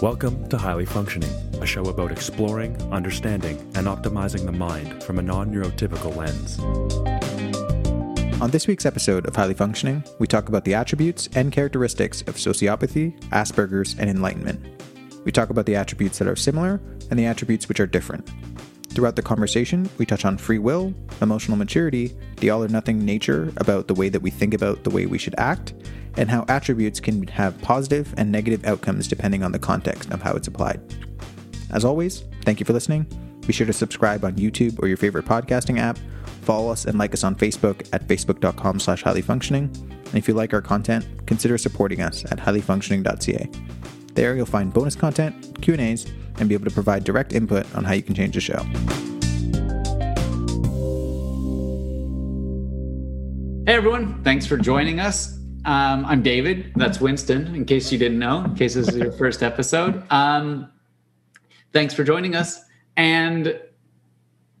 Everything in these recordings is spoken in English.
Welcome to Highly Functioning, a show about exploring, understanding, and optimizing the mind from a non neurotypical lens. On this week's episode of Highly Functioning, we talk about the attributes and characteristics of sociopathy, Asperger's, and enlightenment. We talk about the attributes that are similar and the attributes which are different. Throughout the conversation, we touch on free will, emotional maturity, the all or nothing nature about the way that we think about the way we should act, and how attributes can have positive and negative outcomes depending on the context of how it's applied. As always, thank you for listening. Be sure to subscribe on YouTube or your favorite podcasting app. Follow us and like us on Facebook at facebook.com slash highlyfunctioning. And if you like our content, consider supporting us at highlyfunctioning.ca. There you'll find bonus content, Q&As, and be able to provide direct input on how you can change the show. Hey everyone, thanks for joining us. Um, I'm David. That's Winston, in case you didn't know, in case this is your first episode. Um, thanks for joining us. And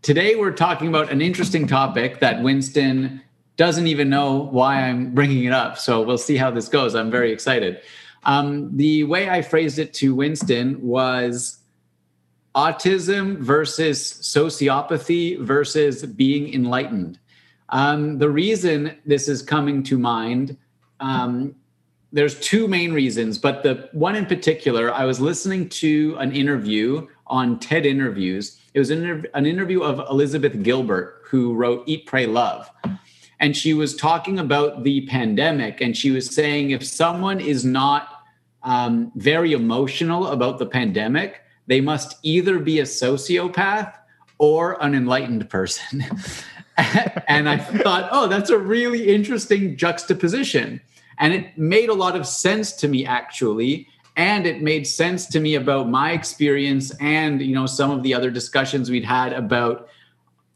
today we're talking about an interesting topic that Winston doesn't even know why I'm bringing it up. So we'll see how this goes. I'm very excited. Um, the way I phrased it to Winston was autism versus sociopathy versus being enlightened. Um, the reason this is coming to mind, um, there's two main reasons, but the one in particular, I was listening to an interview on TED Interviews. It was an, an interview of Elizabeth Gilbert, who wrote Eat, Pray, Love. And she was talking about the pandemic, and she was saying if someone is not um, very emotional about the pandemic, they must either be a sociopath or an enlightened person. and I thought, oh, that's a really interesting juxtaposition. And it made a lot of sense to me, actually. And it made sense to me about my experience and, you know, some of the other discussions we'd had about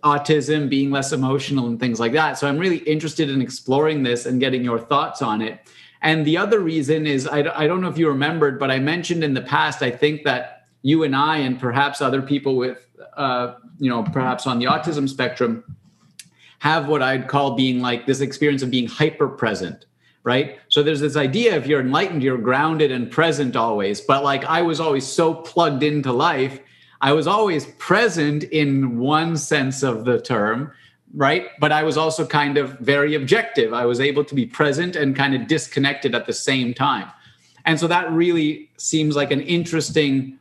autism being less emotional and things like that. So I'm really interested in exploring this and getting your thoughts on it. And the other reason is I, I don't know if you remembered, but I mentioned in the past, I think that you and I, and perhaps other people with, uh, you know, perhaps on the autism spectrum, have what I'd call being like this experience of being hyper present, right? So there's this idea if you're enlightened, you're grounded and present always. But like I was always so plugged into life, I was always present in one sense of the term, right? But I was also kind of very objective. I was able to be present and kind of disconnected at the same time. And so that really seems like an interesting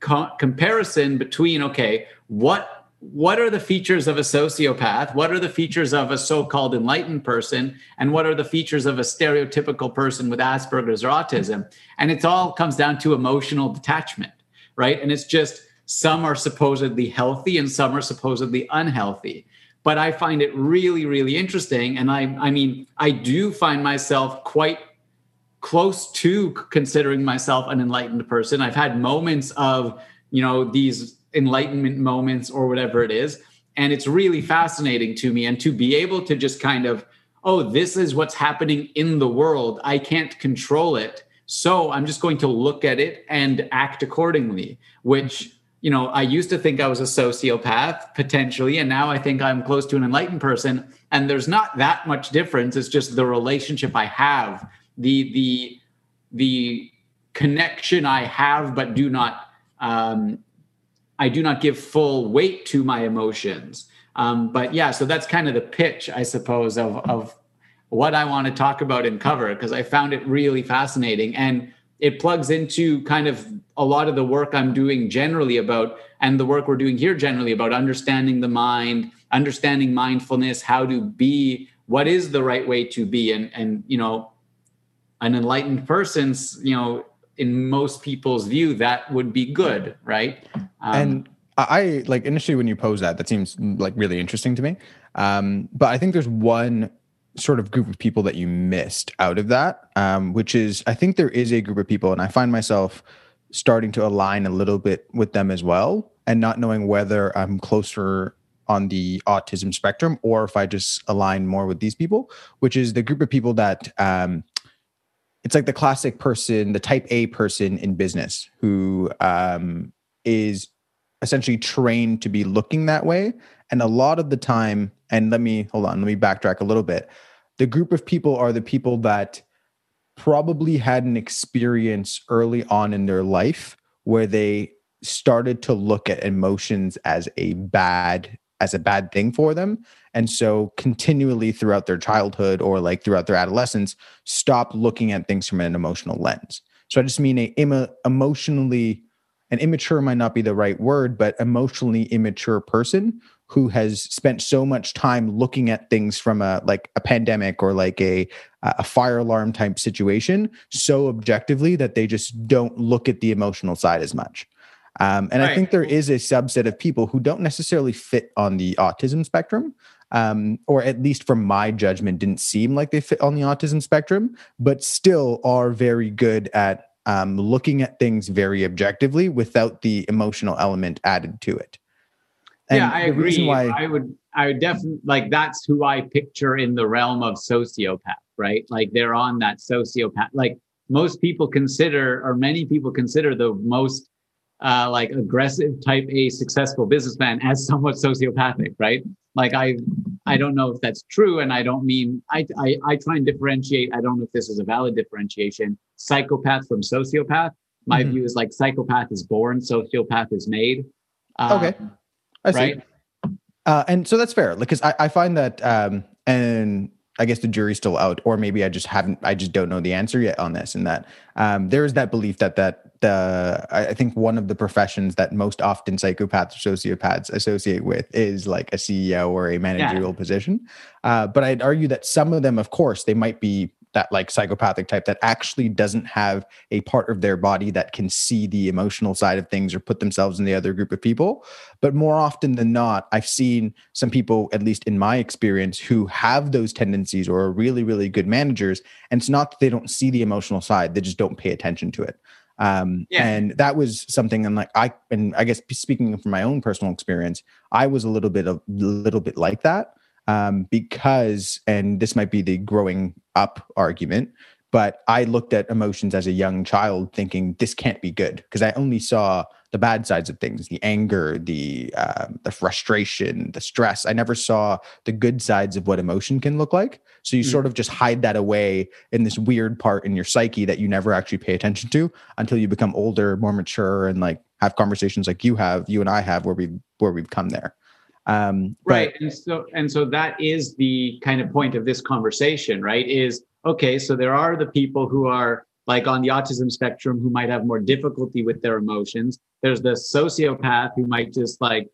co- comparison between okay, what what are the features of a sociopath? What are the features of a so called enlightened person? And what are the features of a stereotypical person with Asperger's or autism? And it all comes down to emotional detachment, right? And it's just some are supposedly healthy and some are supposedly unhealthy. But I find it really, really interesting. And I, I mean, I do find myself quite close to considering myself an enlightened person. I've had moments of, you know, these enlightenment moments or whatever it is. And it's really fascinating to me. And to be able to just kind of, oh, this is what's happening in the world. I can't control it. So I'm just going to look at it and act accordingly, which, you know, I used to think I was a sociopath potentially. And now I think I'm close to an enlightened person. And there's not that much difference. It's just the relationship I have, the, the, the connection I have, but do not um, I do not give full weight to my emotions. Um, but yeah, so that's kind of the pitch, I suppose, of of what I want to talk about and cover because I found it really fascinating and it plugs into kind of a lot of the work I'm doing generally about and the work we're doing here generally about understanding the mind, understanding mindfulness, how to be, what is the right way to be, and and you know, an enlightened person's you know in most people's view that would be good right? Um, and i like initially when you pose that that seems like really interesting to me. Um, but i think there's one sort of group of people that you missed out of that um, which is i think there is a group of people and i find myself starting to align a little bit with them as well and not knowing whether i'm closer on the autism spectrum or if i just align more with these people which is the group of people that um, it's like the classic person, the type A person in business who um, is essentially trained to be looking that way. And a lot of the time, and let me hold on, let me backtrack a little bit. The group of people are the people that probably had an experience early on in their life where they started to look at emotions as a bad as a bad thing for them. And so continually throughout their childhood or like throughout their adolescence stop looking at things from an emotional lens. So i just mean a emotionally an immature might not be the right word but emotionally immature person who has spent so much time looking at things from a like a pandemic or like a a fire alarm type situation so objectively that they just don't look at the emotional side as much um, and right. I think there is a subset of people who don't necessarily fit on the autism spectrum, um, or at least from my judgment, didn't seem like they fit on the autism spectrum, but still are very good at um, looking at things very objectively without the emotional element added to it. And yeah, I agree. Why, I would, I would definitely like that's who I picture in the realm of sociopath, right? Like they're on that sociopath. Like most people consider, or many people consider, the most uh, like aggressive type A successful businessman as somewhat sociopathic, right? Like I, I don't know if that's true, and I don't mean I, I, I try and differentiate. I don't know if this is a valid differentiation. Psychopath from sociopath. My mm-hmm. view is like psychopath is born, sociopath is made. Uh, okay, I see. Right? Uh, and so that's fair, because I, I find that, um, and I guess the jury's still out, or maybe I just haven't, I just don't know the answer yet on this. And that um, there is that belief that that the I think one of the professions that most often psychopaths or sociopaths associate with is like a CEO or a managerial yeah. position. Uh, but I'd argue that some of them, of course, they might be that like psychopathic type that actually doesn't have a part of their body that can see the emotional side of things or put themselves in the other group of people. But more often than not, I've seen some people, at least in my experience, who have those tendencies or are really, really good managers. And it's not that they don't see the emotional side, they just don't pay attention to it. Um, yeah. And that was something I'm like I and I guess speaking from my own personal experience, I was a little bit a little bit like that um, because and this might be the growing up argument, but I looked at emotions as a young child thinking this can't be good because I only saw the bad sides of things the anger the uh, the frustration the stress. I never saw the good sides of what emotion can look like. So you mm. sort of just hide that away in this weird part in your psyche that you never actually pay attention to until you become older more mature and like have conversations like you have you and i have where we've where we've come there. Um, right but, and so and so that is the kind of point of this conversation right is okay so there are the people who are like on the autism spectrum who might have more difficulty with their emotions. There's the sociopath who might just like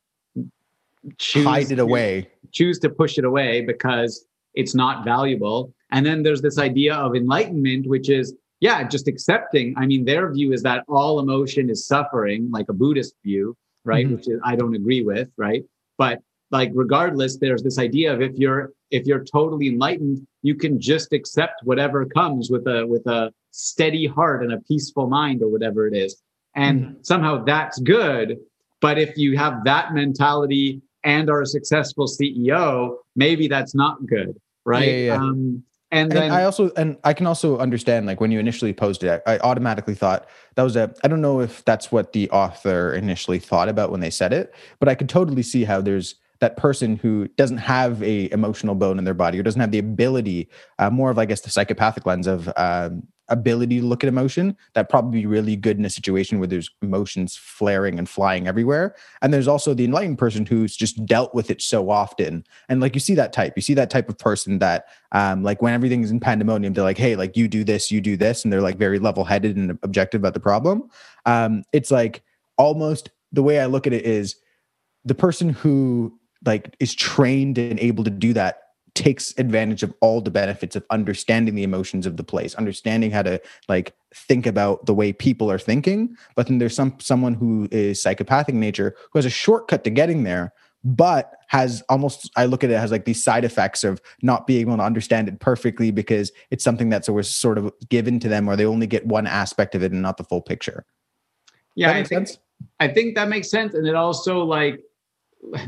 choose hide it away, choose to push it away because it's not valuable. And then there's this idea of enlightenment, which is yeah, just accepting. I mean, their view is that all emotion is suffering, like a Buddhist view, right? Mm-hmm. Which is, I don't agree with, right? But like regardless there's this idea of if you're if you're totally enlightened you can just accept whatever comes with a with a steady heart and a peaceful mind or whatever it is and mm-hmm. somehow that's good but if you have that mentality and are a successful ceo maybe that's not good right yeah, yeah, yeah. Um, and then I also and I can also understand like when you initially posted it, I automatically thought that was a I don't know if that's what the author initially thought about when they said it, but I could totally see how there's that person who doesn't have a emotional bone in their body or doesn't have the ability, uh, more of I guess the psychopathic lens of um, ability to look at emotion, that probably be really good in a situation where there's emotions flaring and flying everywhere. And there's also the enlightened person who's just dealt with it so often. And like you see that type, you see that type of person that um, like when everything's in pandemonium, they're like, hey, like you do this, you do this, and they're like very level headed and objective about the problem. Um, it's like almost the way I look at it is the person who like is trained and able to do that takes advantage of all the benefits of understanding the emotions of the place understanding how to like think about the way people are thinking but then there's some someone who is psychopathic nature who has a shortcut to getting there but has almost i look at it as like these side effects of not being able to understand it perfectly because it's something that's always sort of given to them or they only get one aspect of it and not the full picture yeah i think, sense? I think that makes sense and it also like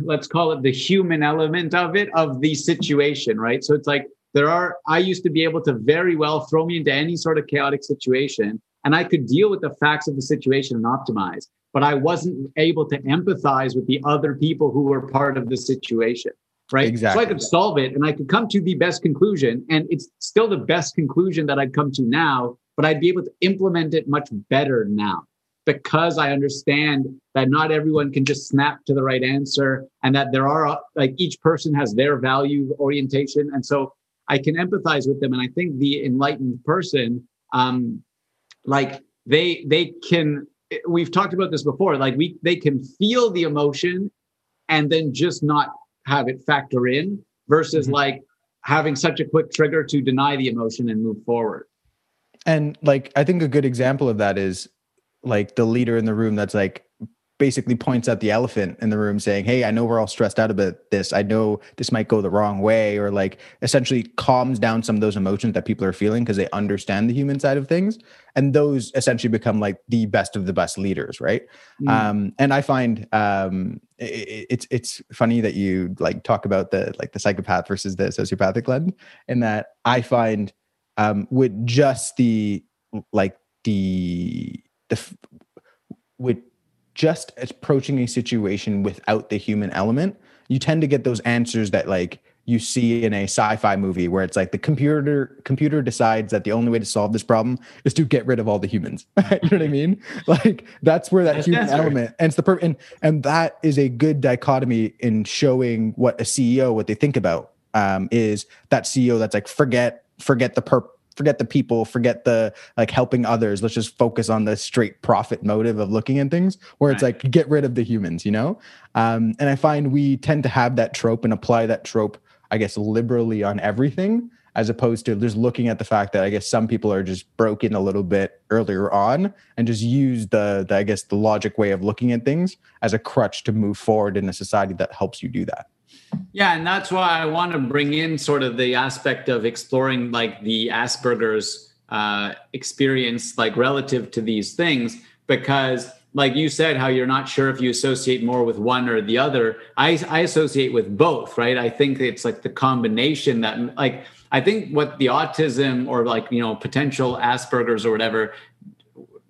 let's call it the human element of it of the situation right? So it's like there are i used to be able to very well throw me into any sort of chaotic situation and i could deal with the facts of the situation and optimize but i wasn't able to empathize with the other people who were part of the situation right? Exactly. so i could solve it and i could come to the best conclusion and it's still the best conclusion that i'd come to now but i'd be able to implement it much better now because I understand that not everyone can just snap to the right answer and that there are like each person has their value orientation. And so I can empathize with them. And I think the enlightened person, um, like they they can we've talked about this before, like we they can feel the emotion and then just not have it factor in versus mm-hmm. like having such a quick trigger to deny the emotion and move forward. And like I think a good example of that is like the leader in the room that's like basically points out the elephant in the room saying hey i know we're all stressed out about this. I know this might go the wrong way or like essentially calms down some of those emotions that people are feeling because they understand the human side of things. And those essentially become like the best of the best leaders right? Mm. um, and i find um, it, it's it's funny that you like talk about the like the psychopath versus the sociopathic lens and that i find um, with just the like the the with just approaching a situation without the human element, you tend to get those answers that like you see in a sci-fi movie where it's like the computer computer decides that the only way to solve this problem is to get rid of all the humans. you know what I mean? Like that's where that that's human element and it's the per- and and that is a good dichotomy in showing what a CEO what they think about um, is that CEO that's like forget forget the purpose forget the people, forget the like helping others. Let's just focus on the straight profit motive of looking at things, where it's like get rid of the humans, you know. Um, and I find we tend to have that trope and apply that trope, I guess, liberally on everything, as opposed to just looking at the fact that I guess some people are just broken a little bit earlier on and just use the, the I guess the logic way of looking at things as a crutch to move forward in a society that helps you do that. Yeah, and that's why I want to bring in sort of the aspect of exploring like the Asperger's uh, experience, like relative to these things, because like you said, how you're not sure if you associate more with one or the other. I, I associate with both, right? I think it's like the combination that like I think what the autism or like you know potential Asperger's or whatever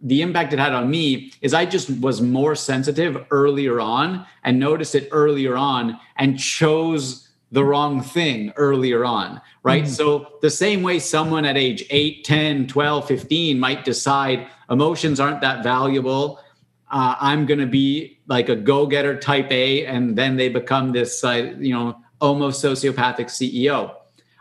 the impact it had on me is I just was more sensitive earlier on and noticed it earlier on and chose the wrong thing earlier on, right? Mm-hmm. So, the same way someone at age 8, 10, 12, 15 might decide emotions aren't that valuable. Uh, I'm going to be like a go getter type A, and then they become this, uh, you know, almost sociopathic CEO.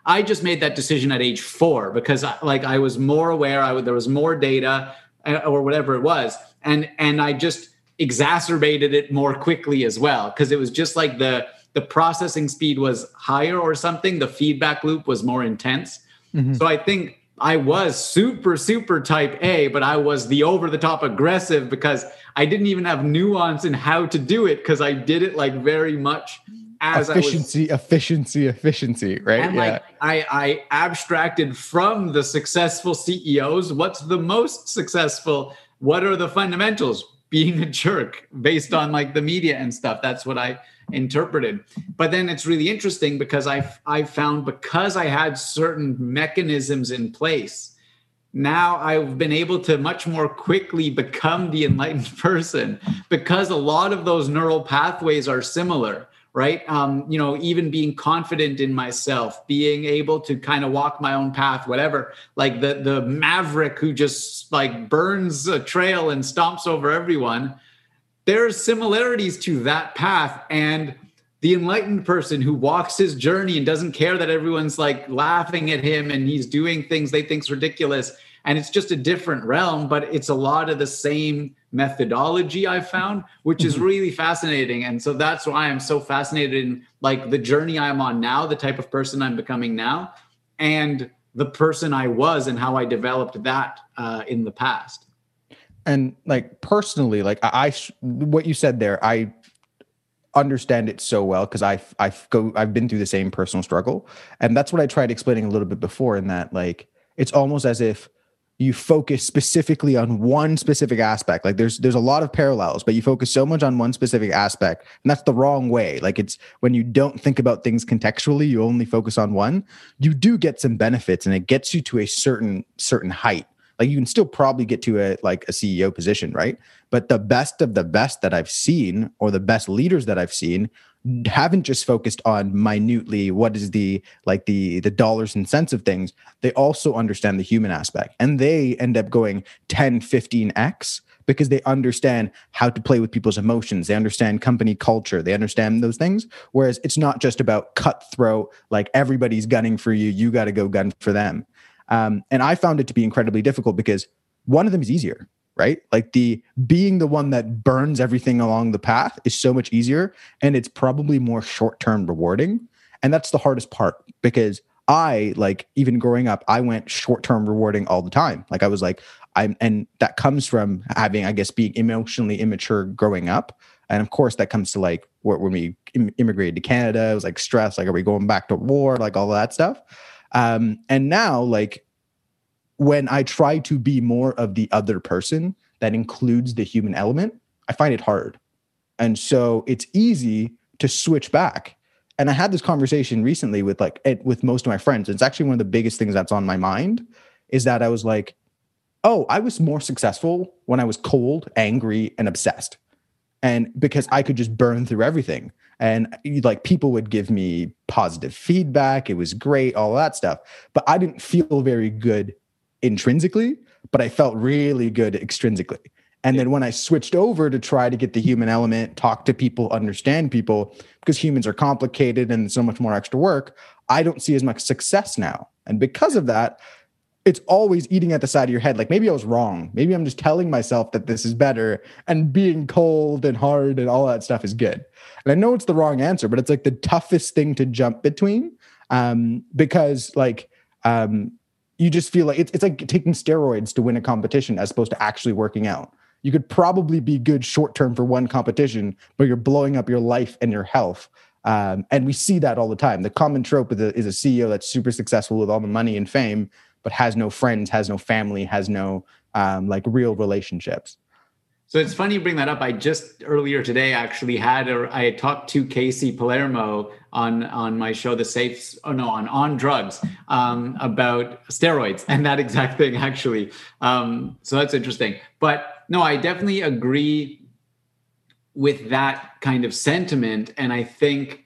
I just made that decision at age four because, like, I was more aware. I there was more data or whatever it was. And and i just exacerbated it more quickly as well because it was just like the the processing speed was higher or something. The feedback loop was more intense. Mm-hmm. so i think i was super super type a but i was the over the top aggressive because i didn't even have nuance in how to do it because i did it like very much as efficiency, was, efficiency, efficiency, right? And yeah. like I, I abstracted from the successful CEOs. What's the most successful? What are the fundamentals? Being a jerk based on like the media and stuff. That's what I interpreted. But then it's really interesting because I I found because I had certain mechanisms in place. Now I've been able to much more quickly become the enlightened person because a lot of those neural pathways are similar right? Um, you know even being confident in myself being able to kind of walk my own path whatever like the the maverick who just like burns a trail and stomps over everyone there's similarities to that path. And the enlightened person who walks his journey and doesn't care that everyone's like laughing at him and he's doing things they think's ridiculous and it's just a different realm but it's a lot of the same methodology i've found which is mm-hmm. really fascinating and so that's why i'm so fascinated in like the journey i'm on now the type of person i'm becoming now and the person i was and how i developed that uh, in the past and like personally like i what you said there i understand it so well because I've I've go I've been through the same personal struggle, and that's what I tried explaining a little bit before. In that, like, it's almost as if you focus specifically on one specific aspect. Like there's there's a lot of parallels but you focus so much on one specific aspect and that's the wrong way. Like it's when you don't think about things contextually you only focus on one. You do get some benefits and it gets you to a certain certain height. Like you can still probably get to a like a ceo position right? But the best of the best that i've seen or the best leaders that i've seen haven't just focused on minutely what is the like the the dollars and cents of things they also understand the human aspect and they end up going 10 15x because they understand how to play with people's emotions. They understand company culture. They understand those things. Whereas it's not just about cutthroat, like everybody's gunning for you. You got to go gun for them. Um, and I found it to be incredibly difficult because one of them is easier, right? Like the being the one that burns everything along the path is so much easier and it's probably more short term rewarding. And that's the hardest part because I like even growing up, I went short term rewarding all the time. Like I was like, I'm, and that comes from having, I guess, being emotionally immature growing up. And of course, that comes to like when we immigrated to Canada, it was like stress, like, are we going back to war? Like all that stuff. Um, and now, like, when I try to be more of the other person that includes the human element, I find it hard. And so it's easy to switch back. And I had this conversation recently with like with most of my friends. It's actually one of the biggest things that's on my mind is that I was like, oh, I was more successful when I was cold, angry, and obsessed. And because I could just burn through everything. And like people would give me positive feedback. It was great, all that stuff. But I didn't feel very good intrinsically, but I felt really good extrinsically. And yeah. then when I switched over to try to get the human element, talk to people, understand people, because humans are complicated and so much more extra work, I don't see as much success now. And because of that, it's always eating at the side of your head. Like maybe I was wrong. Maybe I'm just telling myself that this is better and being cold and hard and all that stuff is good. And I know it's the wrong answer, but it's like the toughest thing to jump between um, because like um, you just feel like it's, it's like taking steroids to win a competition as opposed to actually working out. You could probably be good short term for one competition, but you're blowing up your life and your health. Um, and we see that all the time. The common trope is a, is a CEO that's super successful with all the money and fame but has no friends, has no family, has no um, like real relationships. So it's funny you bring that up. I just earlier today actually had a, I talked to Casey Palermo on on my show, The Safe, oh no, on On Drugs, um, about steroids and that exact thing actually. Um, so that's interesting. But no, I definitely agree with that kind of sentiment, and I think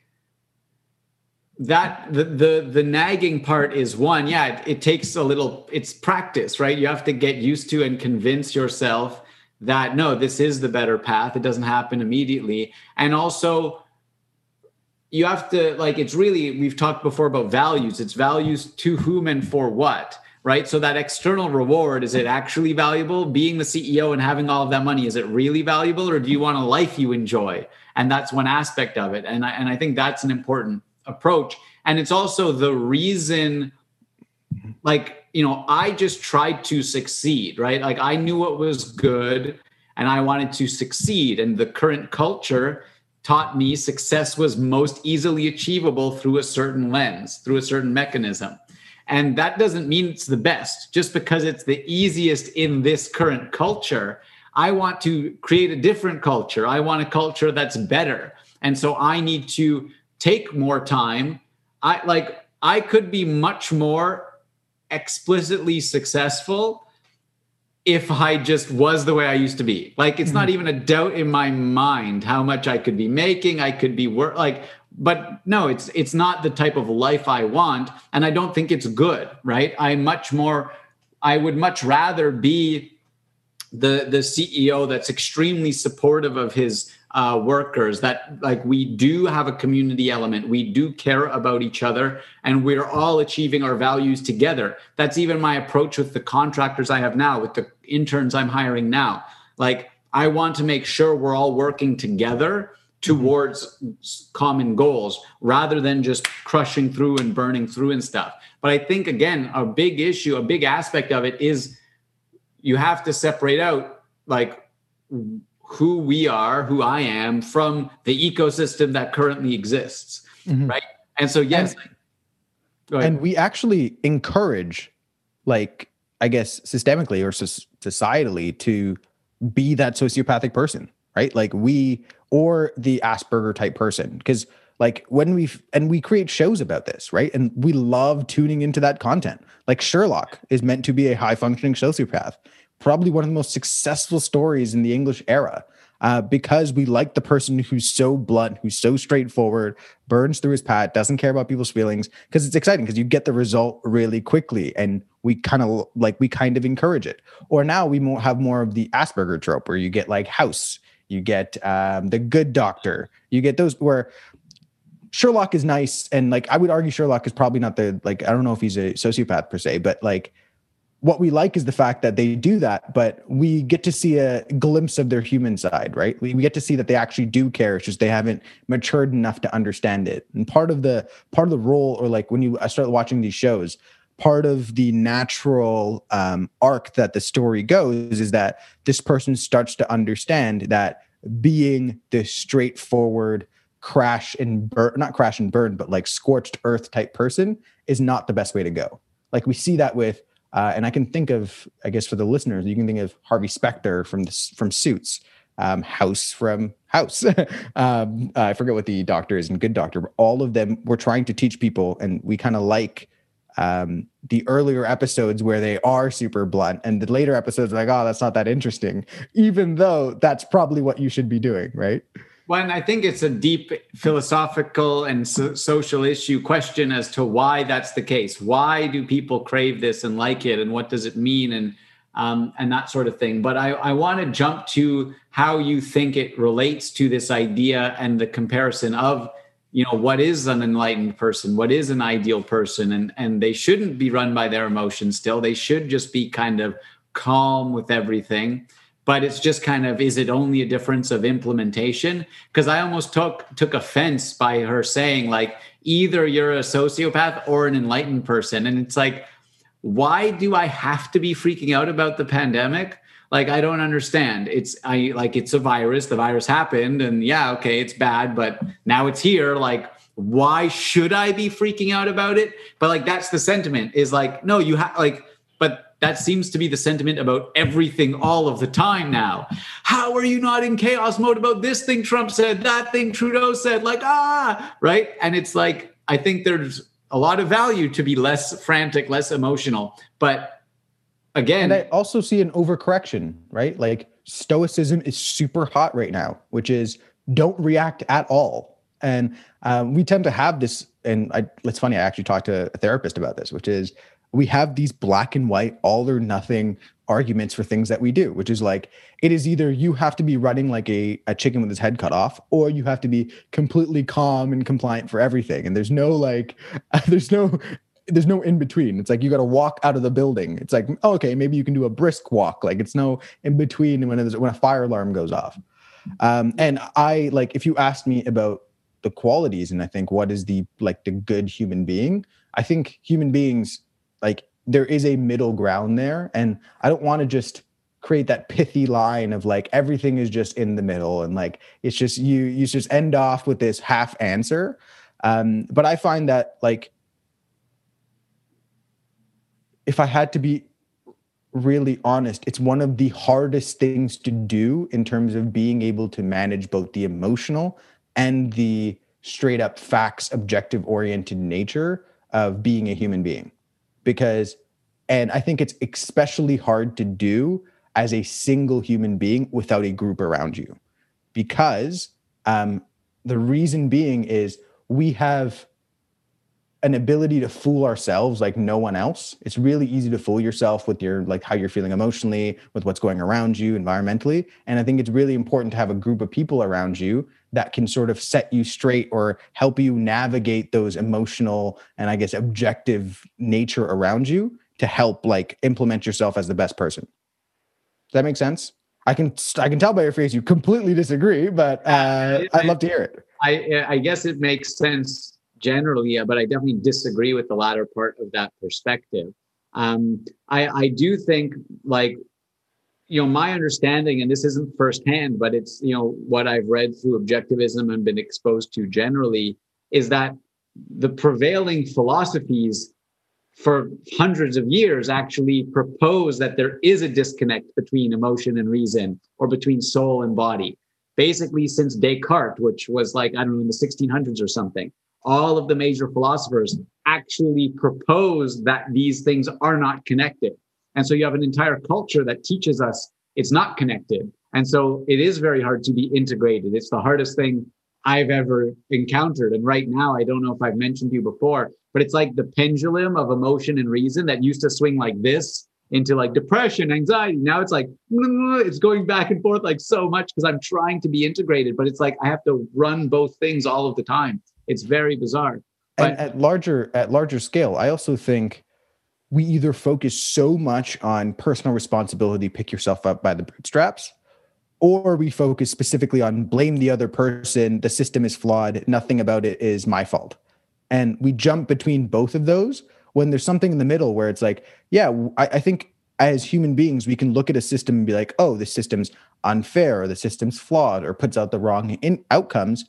that the, the the nagging part is one yeah it, it, takes a little it's practice right you have to get used to and convince yourself that no this is the better path it doesn't happen immediately and also you have to like it's really we've talked before about values. It's values to whom and for what right? So that external reward is it actually valuable? Being the ceo and having all of that money is it really valuable or do you want a life you enjoy? And that's one aspect of it. And i, and I think that's an important approach. And it's also the reason like you know i just tried to succeed right? Like i knew what was good and i wanted to succeed. And the current culture taught me success was most easily achievable through a certain lens through a certain mechanism. And that doesn't mean it's the best. Just because it's the easiest in this current culture i want to create a different culture. I want a culture that's better. And so i need to take more time. I like I could be much more explicitly successful if I just was the way I used to be. Like it's mm-hmm. not even a doubt in my mind how much I could be making, I could be work like but no, it's it's not the type of life I want and I don't think it's good, right? I much more I would much rather be the the CEO that's extremely supportive of his uh, workers that like we do have a community element. We do care about each other and we're all achieving our values together. That's even my approach with the contractors i have now with the interns i'm hiring now. Like i want to make sure we're all working together towards mm-hmm. common goals rather than just crushing through and burning through and stuff. But i think again a big issue a big aspect of it is you have to separate out like who we are, who I am from the ecosystem that currently exists. Mm-hmm. Right. And so, yes. And, and, we actually encourage, like, I guess, systemically or societally to be that sociopathic person, right? Like, we or the Asperger type person. Because, like, when we and we create shows about this, right? And we love tuning into that content. Like, Sherlock is meant to be a high functioning sociopath probably one of the most successful stories in the English era. Uh, because we like the person who's so blunt, who's so straightforward, burns through his pat, doesn't care about people's feelings. Because it's exciting because you get the result really quickly, and we kind of like we kind of encourage it or now we more, have more of the asperger trope where you get like house you get um, the good doctor you get those where sherlock is nice and like i would argue sherlock is probably not the like i don't know if he's a sociopath per se but like what we like is the fact that they do that, but we get to see a glimpse of their human side, right? We, we get to see that they actually do care. It's just they haven't matured enough to understand it. And part of the part of the role, or like when you I start watching these shows, part of the natural um, arc that the story goes is that this person starts to understand that being the straightforward crash and burn, not crash and burn, but like scorched earth type person is not the best way to go. Like we see that with uh, and I can think of, I guess, for the listeners, you can think of Harvey Specter from from Suits, um, House from House. um, I forget what the doctor is in Good Doctor. But all of them were trying to teach people, and we kind of like um, the earlier episodes where they are super blunt, and the later episodes like, oh, that's not that interesting, even though that's probably what you should be doing, right? Well, and I think it's a deep philosophical and so- social issue question as to why that's the case. Why do people crave this and like it, and what does it mean, and um, and that sort of thing. But I, I want to jump to how you think it relates to this idea and the comparison of you know what is an enlightened person what is an ideal person and and they shouldn't be run by their emotions still they should just be kind of calm with everything but it's just kind of is it only a difference of implementation? Because i almost took took offense by her saying like either you're a sociopath or an enlightened person. And it's like why do i have to be freaking out about the pandemic? Like i don't understand. It's i like it's a virus. The virus happened and yeah okay it's bad but now it's here. Like why should i be freaking out about it? But like that's the sentiment is like no you have like but that seems to be the sentiment about everything all of the time now. How are you not in chaos mode about this thing Trump said, that thing Trudeau said? Like, ah, right? And it's like, I think there's a lot of value to be less frantic, less emotional. But again, and I also see an overcorrection, right? Like, stoicism is super hot right now, which is don't react at all. And um, we tend to have this, and I, it's funny, I actually talked to a therapist about this, which is we have these black and white, all or nothing arguments for things that we do, which is like it is either you have to be running like a, a chicken with his head cut off, or you have to be completely calm and compliant for everything. And there's no like, there's no there's no in between. It's like you got to walk out of the building. It's like oh, okay, maybe you can do a brisk walk. Like it's no in between when when a fire alarm goes off. Um, and I like if you asked me about the qualities and I think what is the like the good human being, I think human beings like there is a middle ground there and i don't want to just create that pithy line of like everything is just in the middle and like it's just you you just end off with this half answer. Um but i find that like if i had to be really honest it's one of the hardest things to do in terms of being able to manage both the emotional and the straight up facts objective oriented nature of being a human being because and i think it's especially hard to do as a single human being without a group around you. Because um, the reason being is we have an ability to fool ourselves like no one else. It's really easy to fool yourself with your like how you're feeling emotionally with what's going around you environmentally. And i think it's really important to have a group of people around you that can sort of set you straight or help you navigate those emotional and i guess objective nature around you to help like implement yourself as the best person. Does that make sense? I can i can tell by your face you completely disagree but uh, i'd love to hear it. I i guess it makes sense generally yeah, but i definitely disagree with the latter part of that perspective. Um, I, I do think like you know my understanding and this isn't firsthand but it's you know what i've read through objectivism and been exposed to generally is that the prevailing philosophies for hundreds of years actually propose that there is a disconnect between emotion and reason or between soul and body. Basically since descartes which was like i don't know in the 1600s or something all of the major philosophers actually propose that these things are not connected and so you have an entire culture that teaches us it's not connected. And so it is very hard to be integrated. It's the hardest thing I've ever encountered. And right now, I don't know if I've mentioned to you before, but it's like the pendulum of emotion and reason that used to swing like this into like depression, anxiety. Now it's like it's going back and forth like so much because I'm trying to be integrated, but it's like I have to run both things all of the time. It's very bizarre. But and at larger at larger scale, I also think we either focus so much on personal responsibility, pick yourself up by the bootstraps, or we focus specifically on blame the other person, the system is flawed, nothing about it is my fault. And we jump between both of those when there's something in the middle where it's like, yeah, I, I think as human beings, we can look at a system and be like, oh, the system's unfair or the system's flawed or puts out the wrong in- outcomes.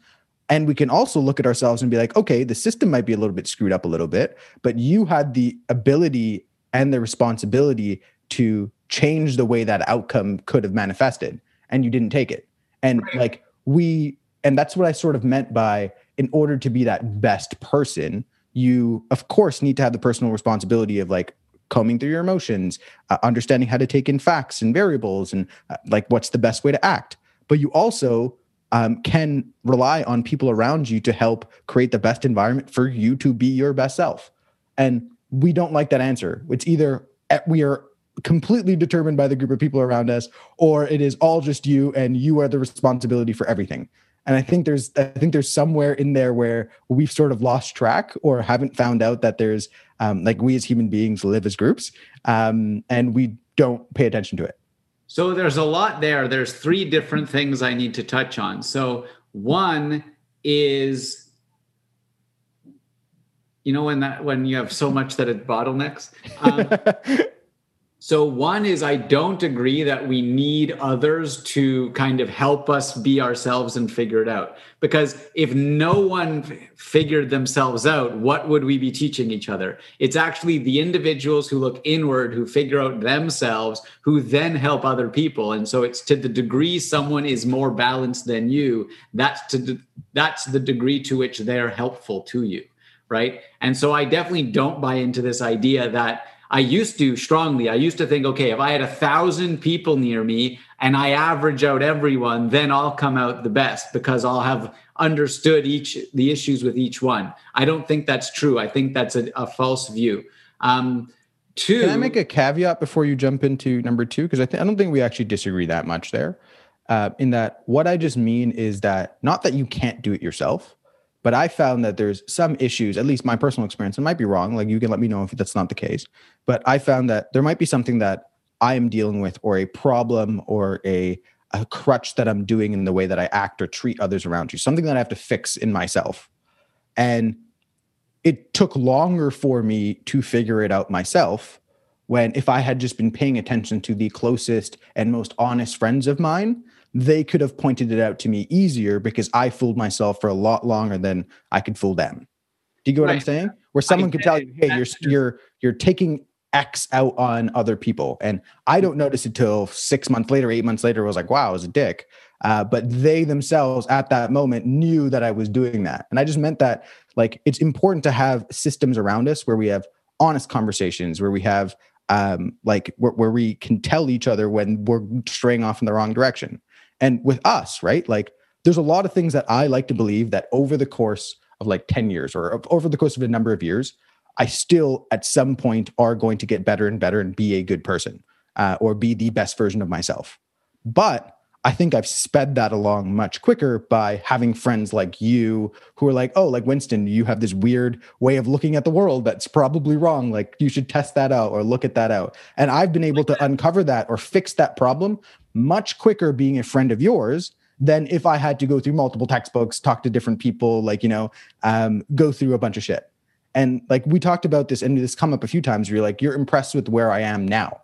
And we can also look at ourselves and be like, okay, the system might be a little bit screwed up a little bit, but you had the ability and the responsibility to change the way that outcome could have manifested and you didn't take it. And like we, and that's what I sort of meant by in order to be that best person, you of course need to have the personal responsibility of like combing through your emotions, uh, understanding how to take in facts and variables and uh, like what's the best way to act. But you also um, can rely on people around you to help create the best environment for you to be your best self. And we don't like that answer. It's either eh, we are completely determined by the group of people around us, or it is all just you and you are the responsibility for everything and i think there's i think there's somewhere in there where we've sort of lost track or haven't found out that there's um, like we as human beings live as groups um, and we don't pay attention to it so there's a lot there. There's three different things i need to touch on. So one is you know when that when you have so much that it bottlenecks um, So, one is I don't agree that we need others to kind of help us be ourselves and figure it out. Because if no one f- figured themselves out, what would we be teaching each other? It's actually the individuals who look inward, who figure out themselves, who then help other people. And so, it's to the degree someone is more balanced than you, that's to de- that's the degree to which they're helpful to you, right? And so, I definitely don't buy into this idea that I used to strongly. I used to think, okay, if I had a thousand people near me and I average out everyone, then I'll come out the best because I'll have understood each the issues with each one. I don't think that's true. I think that's a, a false view. Um, two. Can I make a caveat before you jump into number two? Because I, th- I don't think we actually disagree that much there. Uh, in that, what I just mean is that not that you can't do it yourself, but I found that there's some issues, at least my personal experience, and might be wrong. Like you can let me know if that's not the case. But I found that there might be something that I am dealing with, or a problem, or a a crutch that I'm doing in the way that I act or treat others around you, something that I have to fix in myself. And it took longer for me to figure it out myself when if I had just been paying attention to the closest and most honest friends of mine, they could have pointed it out to me easier because I fooled myself for a lot longer than I could fool them. Do you get what right. I'm saying? Where someone could tell you, "Hey, you're you're you're taking X out on other people," and I don't notice it till six months later, eight months later. I was like, "Wow, I was a dick." Uh, but they themselves at that moment knew that I was doing that, and I just meant that like it's important to have systems around us where we have honest conversations, where we have um, like where, where we can tell each other when we're straying off in the wrong direction. And with us, right? Like there's a lot of things that I like to believe that over the course of like 10 years or over the course of a number of years, I still at some point are going to get better and better and be a good person uh, or be the best version of myself. But I think I've sped that along much quicker by having friends like you who are like, oh, like Winston, you have this weird way of looking at the world that's probably wrong. Like you should test that out or look at that out. And I've been able to uncover that or fix that problem much quicker being a friend of yours than if I had to go through multiple textbooks, talk to different people, like, you know, um, go through a bunch of shit. And like we talked about this, and this come up a few times where you're like, you're impressed with where I am now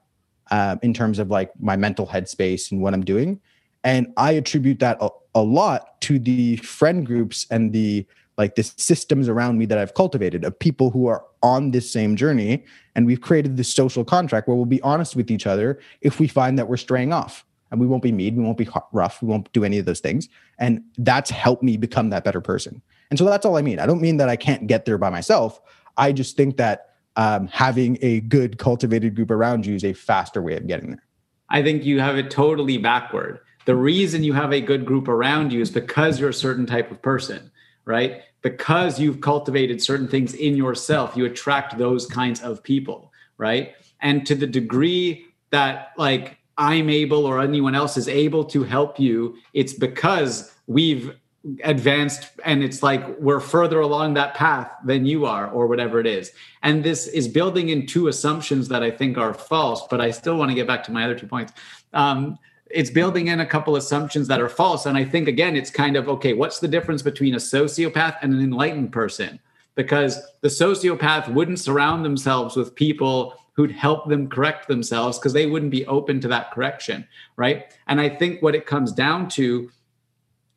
uh, in terms of like my mental headspace and what I'm doing. And i attribute that a, a, lot to the friend groups and the like the systems around me that i've cultivated of people who are on this same journey. And we've created this social contract where we'll be honest with each other if we find that we're straying off and we won't be mean we won't be rough we won't do any of those things. And that's helped me become that better person. And so that's all i mean. I don't mean that i can't get there by myself. I just think that um, having a good cultivated group around you is a faster way of getting there. I think you have it totally backward. The reason you have a good group around you is because you're a certain type of person right? Because you've cultivated certain things in yourself, you attract those kinds of people, right? And to the degree that like I'm able or anyone else is able to help you, it's because we've advanced and it's like we're further along that path than you are or whatever it is. And this is building in two assumptions that i think are false but i still want to get back to my other two points. Um, it's building in a couple assumptions that are false and i think again it's kind of okay what's the difference between a sociopath and an enlightened person? Because the sociopath wouldn't surround themselves with people who'd help them correct themselves because they wouldn't be open to that correction right? And i think what it comes down to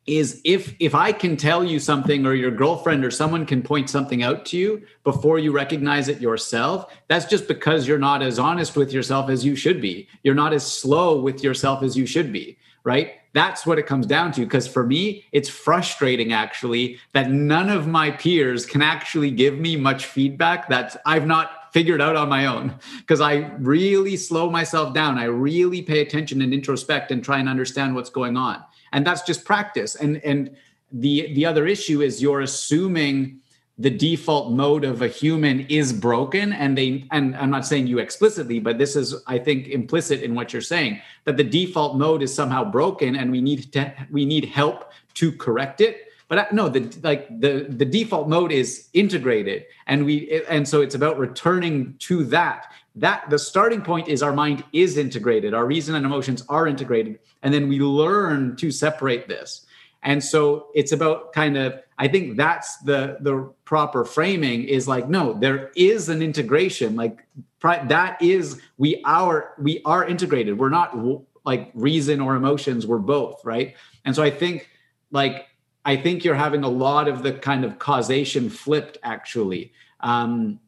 is if if i can tell you something or your girlfriend or someone can point something out to you before you recognize it yourself that's just because you're not as honest with yourself as you should be. You're not as slow with yourself as you should be right? That's what it comes down to because for me it's frustrating actually that none of my peers can actually give me much feedback that i've not figured out on my own. Because i really slow myself down. I really pay attention and introspect and try and understand what's going on. And that's just practice. And and the the other issue is you're assuming the default mode of a human is broken and they and i'm not saying you explicitly but this is i think implicit in what you're saying that the default mode is somehow broken and we need to we need help to correct it but no the like the the default mode is integrated. And we and so it's about returning to that. That the starting point is our mind is integrated. Our reason and emotions are integrated. And then we learn to separate this. And so it's about kind of i think that's the the proper framing is like no there is an integration. Like that is we are we are integrated. We're not like reason or emotions. We're both right? And so i think like i think you're having a lot of the kind of causation flipped actually um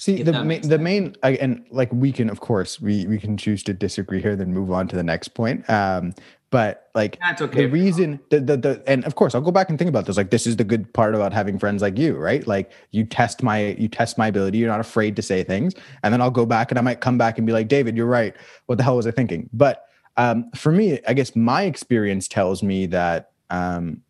See the main, the main and like we can of course we we can choose to disagree here then move on to the next point. Um, but like that's okay. The reason the, the the and of course I'll go back and think about this. Like this is the good part about having friends like you, right? Like you test my you test my ability. You're not afraid to say things, and then I'll go back and I might come back and be like, David, you're right. What the hell was I thinking? But um, for me, I guess my experience tells me that um,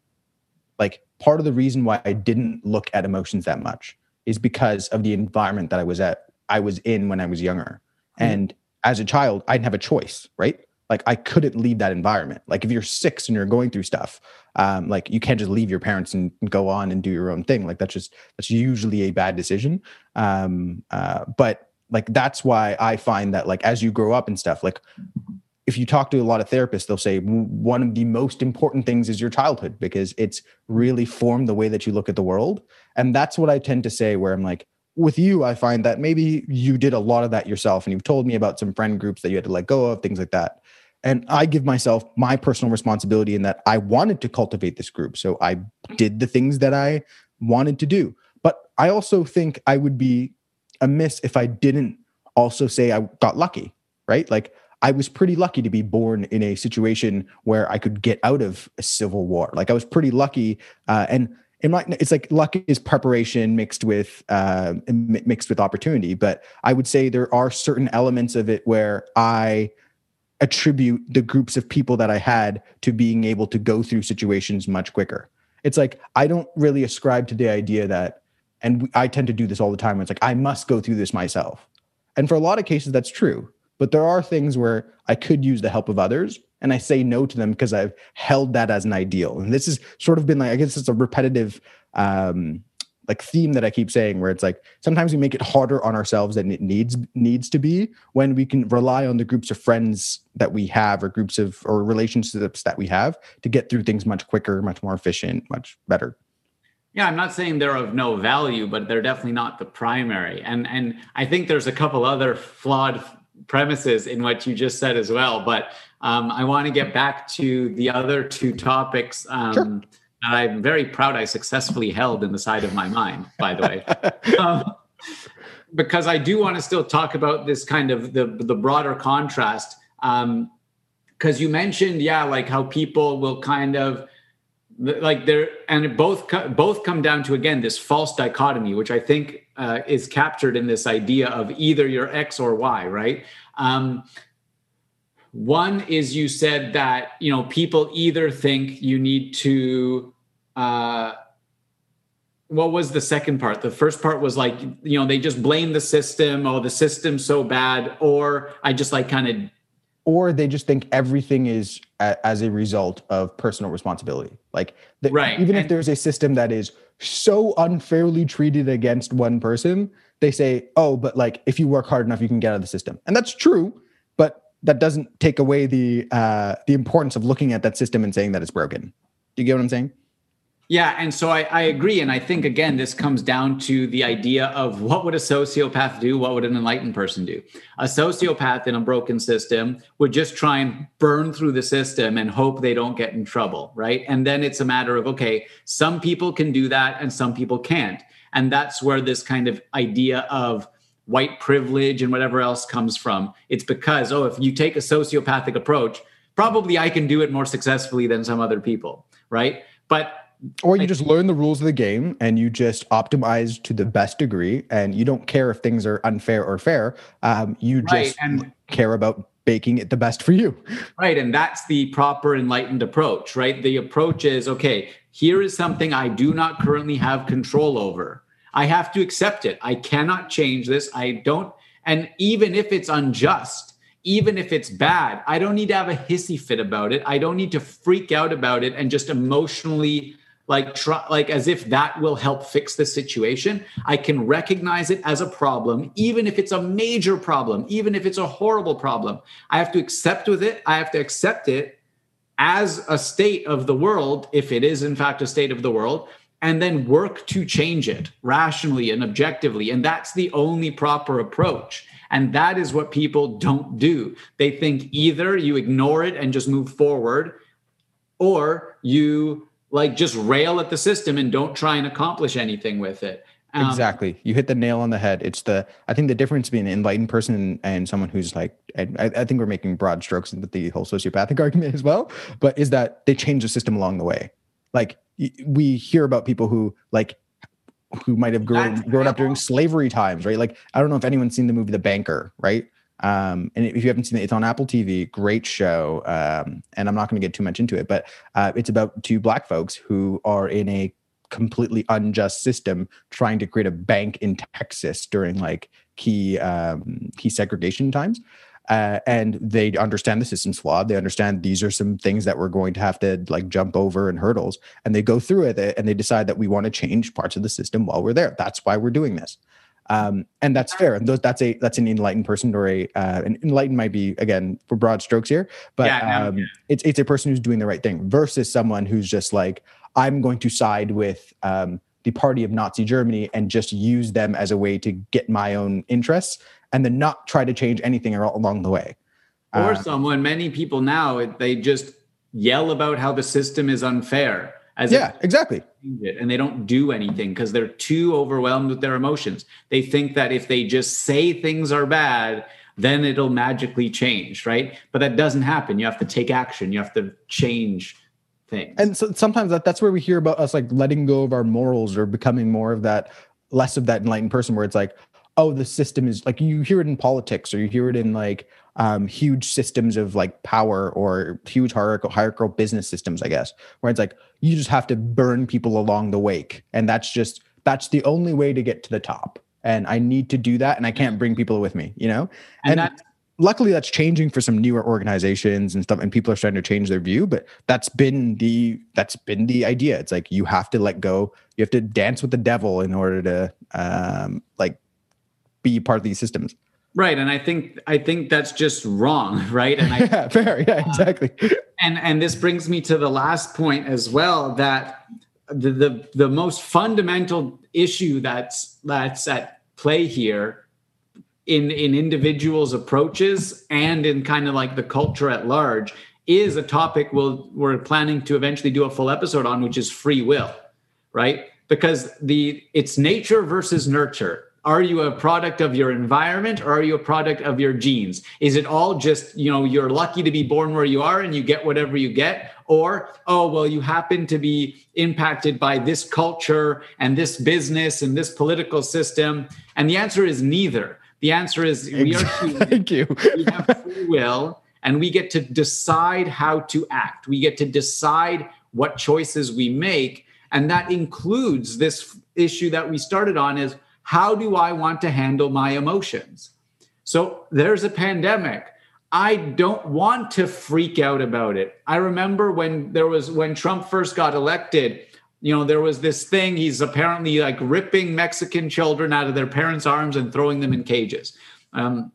like part of the reason why I didn't look at emotions that much is because of the environment that I was at, I was in when I was younger. Mm-hmm. And as a child, I didn't have a choice, right? Like I couldn't leave that environment. Like if you're six and you're going through stuff, um, like you can't just leave your parents and, and, go on and do your own thing. Like that's just that's usually a bad decision. Um, uh, but like that's why I find that like as you grow up and stuff, like if you talk to a lot of therapists, they'll say one of the most important things is your childhood because it's really formed the way that you look at the world. And that's what I tend to say, where I'm like, with you, I find that maybe you did a lot of that yourself and you've told me about some friend groups that you had to let go of, things like that. And I give myself my personal responsibility in that I wanted to cultivate this group. So I did the things that I wanted to do. But I also think I would be amiss if I didn't also say I got lucky, right? Like I was pretty lucky to be born in a situation where I could get out of a civil war. Like I was pretty lucky, uh, and it might, it's like luck is preparation mixed with uh, mixed with opportunity. But I would say there are certain elements of it where I attribute the groups of people that I had to being able to go through situations much quicker. It's like I don't really ascribe to the idea that, and I tend to do this all the time. It's like I must go through this myself, and for a lot of cases that's true. But there are things where I could use the help of others and I say no to them because I've held that as an ideal. And this has sort of been like, I guess it's a repetitive um, like theme that I keep saying where it's like sometimes we make it harder on ourselves than it needs needs to be when we can rely on the groups of friends that we have or groups of or relationships that we have to get through things much quicker, much more efficient, much better. Yeah, I'm not saying they're of no value, but they're definitely not the primary. And and I think there's a couple other flawed premises in what you just said as well. But um, I want to get back to the other two topics um, sure. that I'm very proud I successfully held in the side of my mind, by the way. um, because I do want to still talk about this kind of the, the broader contrast. Because um, you mentioned, yeah, like how people will kind of like there and both both come down to again this false dichotomy which i think uh, is captured in this idea of either your x or y right um, one is you said that you know people either think you need to uh, what was the second part? The first part was like, you know, they just blame the system. Oh, the system's so bad. Or I just like kind of or they just think everything is a, as a result of personal responsibility. Like, the, Right, even if there's a system that is so unfairly treated against one person, they say, "Oh, but like if you work hard enough, you can get out of the system," and that's true. But that doesn't take away the uh, the importance of looking at that system and saying that it's broken. Do you get what I'm saying? Yeah, and so I, I agree, and I think again this comes down to the idea of what would a sociopath do, what would an enlightened person do. A sociopath in a broken system would just try and burn through the system and hope they don't get in trouble, right? And then it's a matter of okay, some people can do that and some people can't, and that's where this kind of idea of white privilege and whatever else comes from. It's because oh, if you take a sociopathic approach, probably I can do it more successfully than some other people, right? But Or you just learn the rules of the game and you just optimize to the best degree, and you don't care if things are unfair or fair. Um, you Right, just and- care about making it the best for you. Right. And that's the proper enlightened approach, right? The approach is okay, here is something I do not currently have control over. I have to accept it. I cannot change this. I don't. And even if it's unjust, even if it's bad, I don't need to have a hissy fit about it. I don't need to freak out about it and just emotionally like try like as if that will help fix the situation. I can recognize it as a problem even if it's a major problem even if it's a horrible problem. I have to accept with it. I have to accept it as a state of the world if it is in fact a state of the world and then work to change it rationally and objectively. And that's the only proper approach. And that is what people don't do. They think either you ignore it and just move forward or you like just rail at the system and don't try and accomplish anything with it. Um, exactly. You hit the nail on the head. It's the I think the difference between an enlightened person and, and someone who's like and I, I think we're making broad strokes with the whole sociopathic argument as well, but is that they change the system along the way. Like we hear about people who like who might have grown grown up during slavery times, right? Like I don't know if anyone's seen the movie The Banker, right? Um, and if you haven't seen it, it's on Apple TV. Great show. Um, and I'm not going to get too much into it, but uh, it's about two black folks who are in a completely unjust system trying to create a bank in Texas during like key um, key segregation times. Uh, and they understand the system's flawed. They understand these are some things that we're going to have to like jump over and hurdles. And they go through it and they decide that we want to change parts of the system while we're there. That's why we're doing this. Um, and that's fair. And those, that's a that's an enlightened person or a uh, an enlightened might be again for broad strokes here, but Yeah, um, it's it's a person who's doing the right thing versus someone who's just like I'm going to side with um, the party of Nazi Germany and just use them as a way to get my own interests and then not try to change anything along the way. or Uh, someone, many people now, they just yell about how the system is unfair as yeah, exactly. it, and they don't do anything because they're too overwhelmed with their emotions. They think that if they just say things are bad, then it'll magically change, right? But that doesn't happen. You have to take action. You have to change things. And so sometimes that, that's where we hear about us like letting go of our morals or becoming more of that, less of that enlightened person where it's like, oh, the system is like you hear it in politics or you hear it in like um, huge systems of like power or huge hierarchical, hierarchical business systems, I guess, where it's like you just have to burn people along the wake. And that's just, that's the only way to get to the top. And I need to do that. And I can't bring people with me, you know? and, and that luckily that's changing for some newer organizations and stuff and people are starting to change their view but that's been the that's been the idea it's like you have to let go you have to dance with the devil in order to um like be part of these systems right. And I think I think that's just wrong, right? And I yeah fair yeah uh, exactly and and this brings me to the last point as well that the the, the most fundamental issue that's that's at play here in in individuals approaches and in kind of like the culture at large is a topic we'll we're planning to eventually do a full episode on which is free will right because the it's nature versus nurture are you a product of your environment or are you a product of your genes? Is it all just you know you're lucky to be born where you are and you get whatever you get? Or oh well you happen to be impacted by this culture and this business and this political system? And the answer is neither. The answer is we are human. thank you. We have free will and we get to decide how to act. We get to decide what choices we make. And that includes this issue that we started on is how do I want to handle my emotions? So there's a pandemic. I don't want to freak out about it. I remember when there was when Trump first got elected, you know, there was this thing he's apparently like ripping Mexican children out of their parents' arms and throwing them in cages. Um,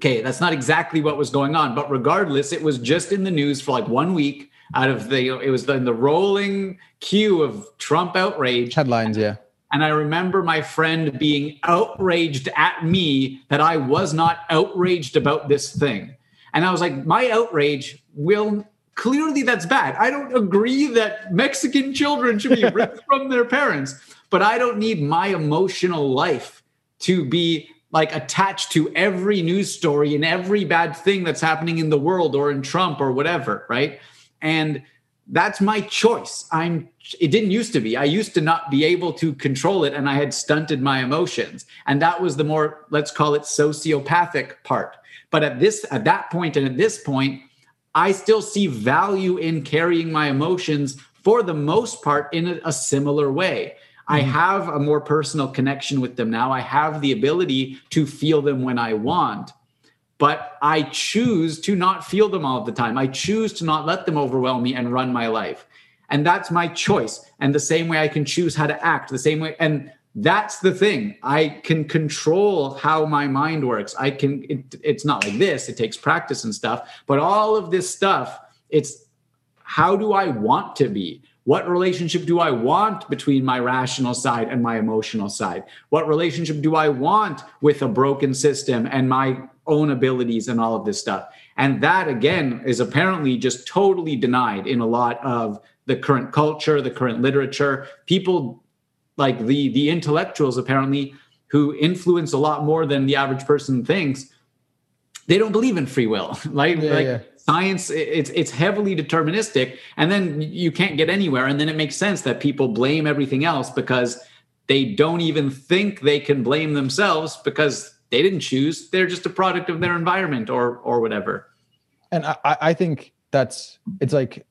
okay, that's not exactly what was going on, but regardless, it was just in the news for like one week out of the it was in the rolling queue of Trump outrage headlines, yeah. And I remember my friend being outraged at me that I was not outraged about this thing. And I was like, my outrage will clearly that's bad. I don't agree that Mexican children should be ripped from their parents, but I don't need my emotional life to be like attached to every news story and every bad thing that's happening in the world or in Trump or whatever, right? And that's my choice. I'm it didn't used to be. I used to not be able to control it and i had stunted my emotions. And that was the more let's call it sociopathic part. But at this at that point and at this point i still see value in carrying my emotions for the most part in a, a similar way. I mm-hmm. have a more personal connection with them now. I have the ability to feel them when I want but I choose to not feel them all the time. I choose to not let them overwhelm me and run my life. And that's my choice. And the same way I can choose how to act, the same way. And that's the thing. I can control how my mind works. I can, it, it's not like this, it takes practice and stuff, but all of this stuff, it's how do I want to be? What relationship do I want between my rational side and my emotional side? What relationship do I want with a broken system and my own abilities and all of this stuff. And that again is apparently just totally denied in a lot of the current culture, the current literature. People like the the intellectuals apparently who influence a lot more than the average person thinks, they don't believe in free will. like yeah, like yeah. Science it's it's heavily deterministic and then you can't get anywhere and then it makes sense that people blame everything else because they don't even think they can blame themselves because they didn't choose. They're just a product of their environment or or whatever. And i i think that's it's like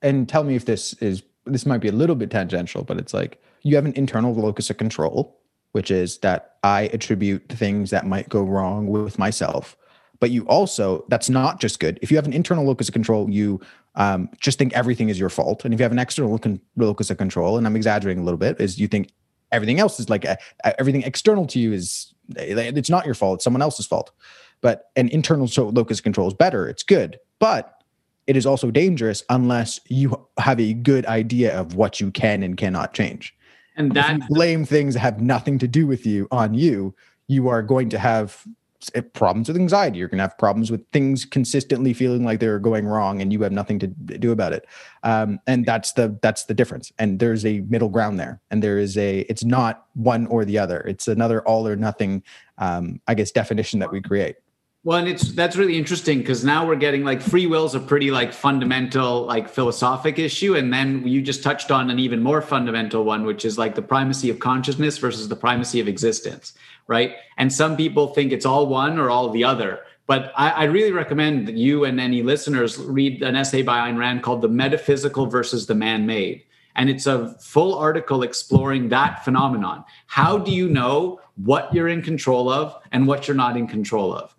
and tell me if this is this might be a little bit tangential but it's like you have an internal locus of control which is that i attribute things that might go wrong with myself but you also that's not just good if you have an internal locus of control you um, just think everything is your fault and if you have an external locus of control and i'm exaggerating a little bit is you think everything else is like uh, everything external to you is it's not your fault. It's someone else's fault. But an internal locus of control is better. It's good. But it is also dangerous unless you have a good idea of what you can and cannot change. And that blame things that have nothing to do with you on you, you are going to have problems with anxiety. You're going to have problems with things consistently feeling like they're going wrong, and you have nothing to do about it. Um, and that's the that's the difference. And there's a middle ground there, and there is a. It's not one or the other. It's another all or nothing. Um, I guess definition that we create. Well, and it's that's really interesting because now we're getting like free will is a pretty like fundamental like philosophic issue, and then you just touched on an even more fundamental one, which is like the primacy of consciousness versus the primacy of existence, right? And some people think it's all one or all the other, but I, I really recommend that you and any listeners read an essay by Ayn Rand called "The Metaphysical versus the Man-Made." And it's a full article exploring that phenomenon. How do you know what you're in control of and what you're not in control of?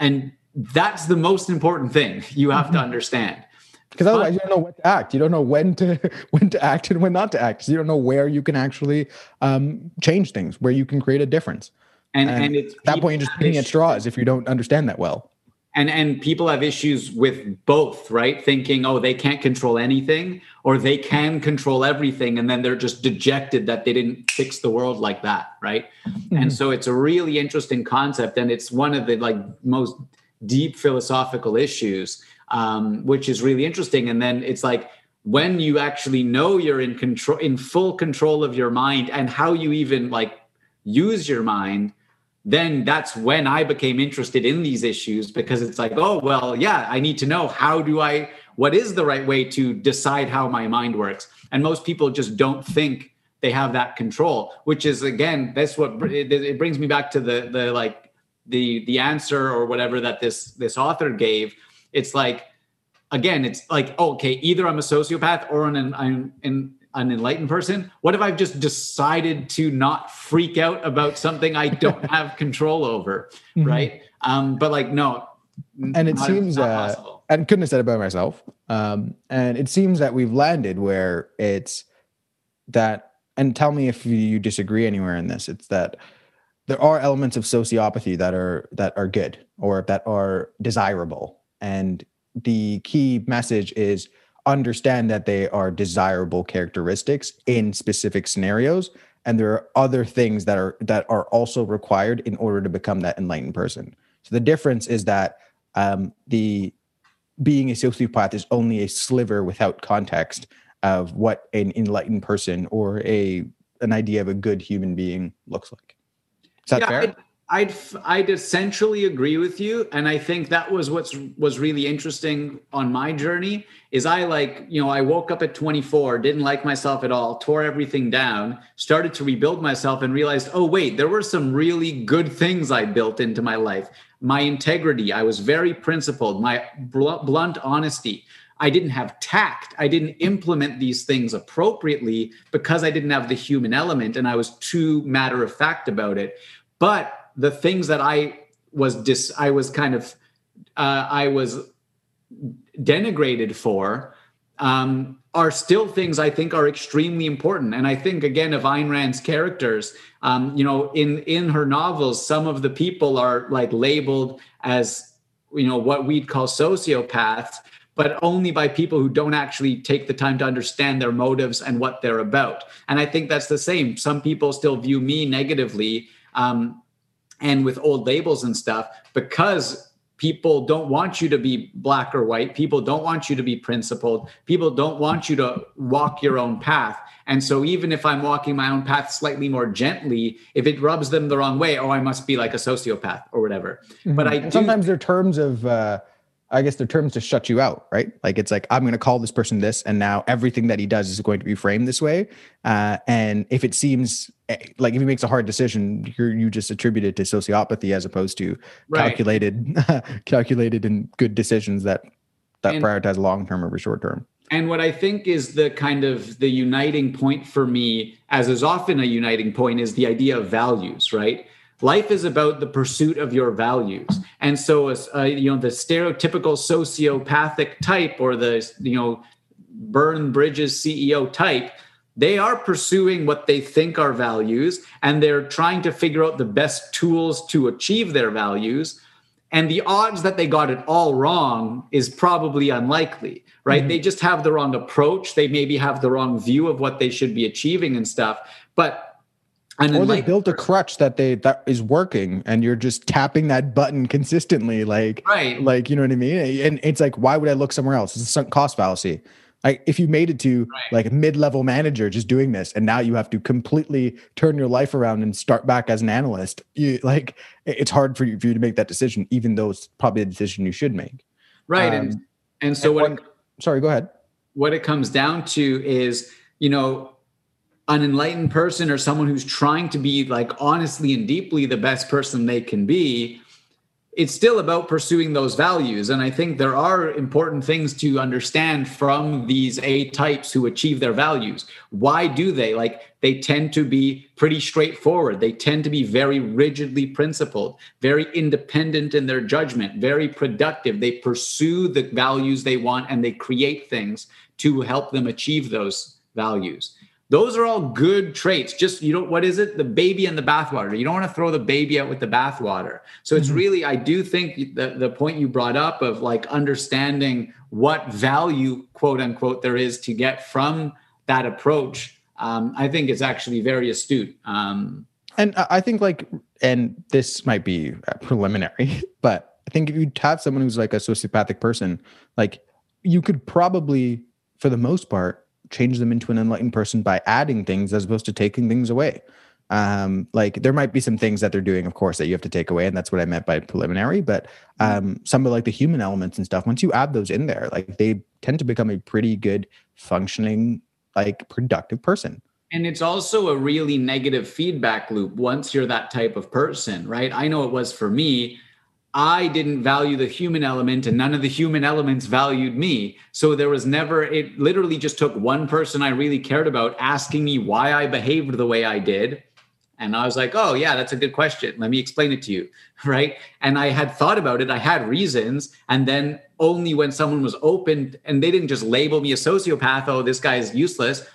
And that's the most important thing you have to mm-hmm. understand. Because otherwise, you don't know what to act. You don't know when to when to act and when not to act. So you don't know where you can actually um, change things, where you can create a difference. And, and, and at that point, you're just picking at straws if you don't understand that well and and people have issues with both right thinking oh they can't control anything or they can control everything and then they're just dejected that they didn't fix the world like that right mm-hmm. and so it's a really interesting concept and it's one of the like most deep philosophical issues um, which is really interesting and then it's like when you actually know you're in control in full control of your mind and how you even like use your mind then that's when I became interested in these issues because it's like, oh, well, yeah, I need to know how do I, what is the right way to decide how my mind works? And most people just don't think they have that control, which is again, that's what it, brings me back to the, the like, the, the answer or whatever that this, this author gave. It's like, again, it's like, oh, okay, either I'm a sociopath or an, I'm in, an enlightened person? What if I've just decided to not freak out about something I don't have control over, mm-hmm. right? Um, but like, no. And it seems, uh, and couldn't have said it by myself. Um, and it seems that we've landed where it's that, and tell me if you disagree anywhere in this. It's that there are elements of sociopathy that are that are good or that are desirable, and the key message is understand that they are desirable characteristics in specific scenarios and there are other things that are that are also required in order to become that enlightened person so the difference is that um, the being a sociopath is only a sliver without context of what an enlightened person or a an idea of a good human being looks like is that yeah, fair I'd I'd essentially agree with you, and I think that was what's was really interesting on my journey. Is I like you know I woke up at 24, didn't like myself at all, tore everything down, started to rebuild myself, and realized, oh wait, there were some really good things I built into my life. My integrity, I was very principled. My blunt honesty. I didn't have tact. I didn't implement these things appropriately because I didn't have the human element, and I was too matter of fact about it. But the things that I was dis I was kind of uh, I was denigrated for um, are still things I think are extremely important. And I think again of Ayn Rand's characters, um, you know, in in her novels, some of the people are like labeled as you know what we'd call sociopaths, but only by people who don't actually take the time to understand their motives and what they're about. And I think that's the same. Some people still view me negatively. Um, and with old labels and stuff because people don't want you to be black or white. People don't want you to be principled. People don't want you to walk your own path. And so even if i'm walking my own path slightly more gently if it rubs them the wrong way oh i must be like a sociopath or whatever. Mm-hmm. but i and sometimes they're terms of uh I guess the terms to shut you out, right? Like it's like I'm going to call this person this, and now everything that he does is going to be framed this way. Uh, and if it seems eh, like if he makes a hard decision, you you just attribute it to sociopathy as opposed to right. calculated, calculated and good decisions that that and, prioritize long term over short term. And what I think is the kind of the uniting point for me, as is often a uniting point, is the idea of values, right? Life is about the pursuit of your values. And so uh, you know the stereotypical sociopathic type or the you know burn bridges ceo type they are pursuing what they think are values and they're trying to figure out the best tools to achieve their values. And the odds that they got it all wrong is probably unlikely right? Mm-hmm. they just have the wrong approach. They maybe have the wrong view of what they should be achieving and stuff. But and or they built a crutch that they that is working and you're just tapping that button consistently like right. like you know what i mean? And it's like why would i look somewhere else? It's a sunk cost fallacy. Like if you made it to right. like a mid-level manager just doing this and now you have to completely turn your life around and start back as an analyst you like it's hard for you, for you to make that decision even though it's probably a decision you should make. Right um, and and so and what, what sorry go ahead. what it comes down to is you know an enlightened person or someone who's trying to be like honestly and deeply the best person they can be it's still about pursuing those values. And i think there are important things to understand from these a types who achieve their values. Why do they? Like they tend to be pretty straightforward. They tend to be very rigidly principled very independent in their judgment very productive. They pursue the values they want and they create things to help them achieve those values those are all good traits. Just you know what is it? The baby and the bathwater. You don't want to throw the baby out with the bathwater. So it's mm-hmm. really, I do think the, the point you brought up of like understanding what value, quote unquote, there is to get from that approach. Um, I think it's actually very astute. Um, and I think like, and this might be preliminary, but I think if you have someone who's like a sociopathic person, like you could probably, for the most part, change them into an enlightened person by adding things as opposed to taking things away. Um, like there might be some things that they're doing, of course, that you have to take away, and that's what I meant by preliminary. But um, some of like the human elements and stuff, once you add those in there, like they tend to become a pretty good functioning, like productive person. And it's also a really negative feedback loop once you're that type of person, right? I know it was for me. I didn't value the human element and none of the human elements valued me. So there was never, it literally just took one person I really cared about asking me why I behaved the way I did. And I was like, oh, yeah, that's a good question. Let me explain it to you. Right. And I had thought about it, I had reasons. And then only when someone was open and they didn't just label me a sociopath, oh, this guy is useless.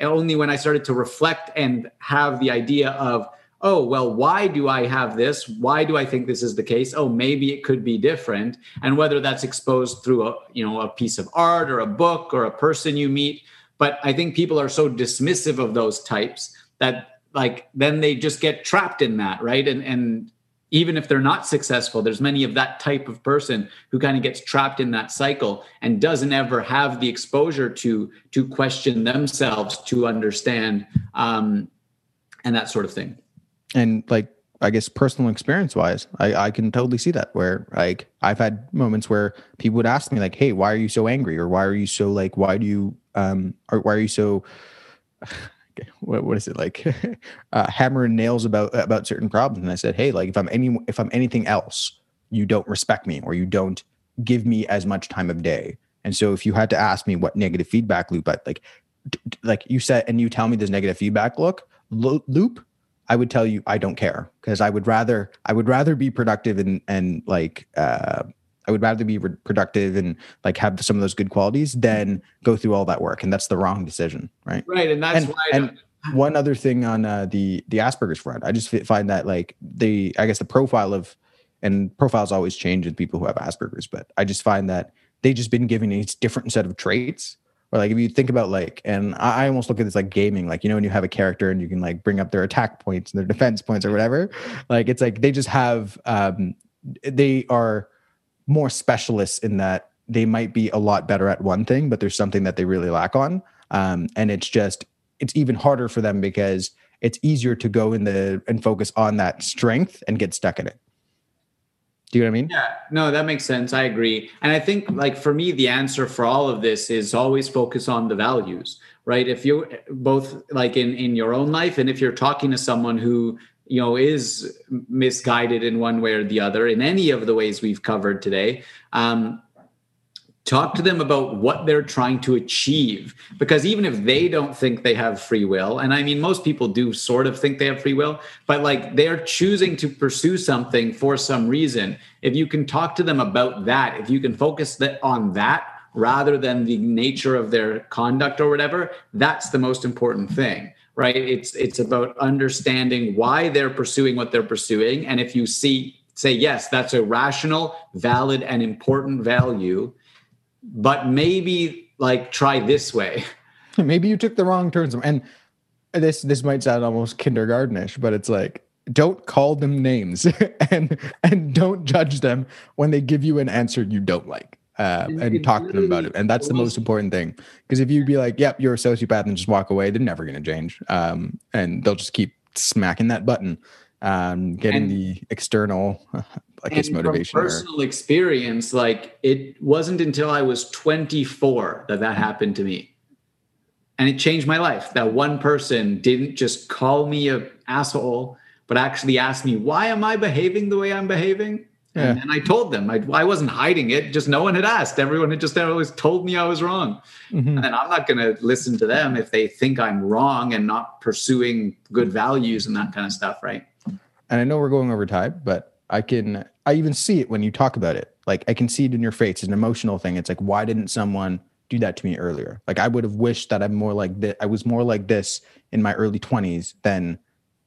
Only when I started to reflect and have the idea of, oh well why do i have this? Why do i think this is the case? Oh maybe it could be different. And whether that's exposed through a you know a piece of art or a book or a person you meet. But i think people are so dismissive of those types that like then they just get trapped in that right? And and even if they're not successful there's many of that type of person who kind of gets trapped in that cycle and doesn't ever have the exposure to to question themselves to understand um and that sort of thing and like I guess personal experience wise, I, I can totally see that where like I've had moments where people would ask me like, Hey, why are you so angry? Or why are you so like, why do you, um, or why are you so, what, what is it like uh, hammer and nails about, about certain problems. And I said, Hey, like if I'm any, if I'm anything else, you don't respect me or you don't give me as much time of day. And so if you had to ask me what negative feedback loop, I like, like you said, and you tell me this negative feedback look loop, I would tell you I don't care because I would rather I would rather be productive and and like uh, I would rather be re- productive and like have some of those good qualities than go through all that work, and that's the wrong decision, right? Right, and that's and, why. And one other thing on uh, the the Asperger's front, I just find that like the I guess the profile of and profiles always change with people who have Asperger's, but I just find that they just been given a different set of traits or like if you think about like and I, almost look at this like gaming like you know when you have a character and you can like bring up their attack points and their defense points or whatever like it's like they just have um they are more specialists in that they might be a lot better at one thing but there's something that they really lack on. Um and it's just it's even harder for them because it's easier to go in the and focus on that strength and get stuck in it do you know what I mean? Yeah, no, that makes sense. I agree. And I think like for me, the answer for all of this is always focus on the values, right? If you both like in, in your own life, and if you're talking to someone who, you know, is misguided in one way or the other in any of the ways we've covered today, um, talk to them about what they're trying to achieve because even if they don't think they have free will and i mean most people do sort of think they have free will but like they're choosing to pursue something for some reason. If you can talk to them about that if you can focus on that rather than the nature of their conduct or whatever that's the most important thing right? It's it's about understanding why they're pursuing what they're pursuing and if you see say yes that's a rational valid and important value but maybe like try this way. Maybe you took the wrong turns. And this this might sound almost kindergartenish, but it's like don't call them names and and don't judge them when they give you an answer you don't like. Uh, and talk to them about it. And that's the most important thing. Because if you'd be like, yep, you're a sociopath and just walk away, they're never going to change. Um, and they'll just keep smacking that button, um, getting and, the external I guess and motivation. From personal or... experience, like it wasn't until I was 24 that that happened to me, and it changed my life. That one person didn't just call me a asshole, but actually asked me, "Why am I behaving the way I'm behaving?" Yeah. And, and I told them I, I wasn't hiding it. Just no one had asked. Everyone had just always told me I was wrong. Mm-hmm. And I'm not going to listen to them if they think I'm wrong and not pursuing good values and that kind of stuff, right? And I know we're going over time, but I can I even see it when you talk about it. Like I can see it in your face. It's an emotional thing. It's like why didn't someone do that to me earlier? Like I would have wished that I'm more like that. I was more like this in my early 20s than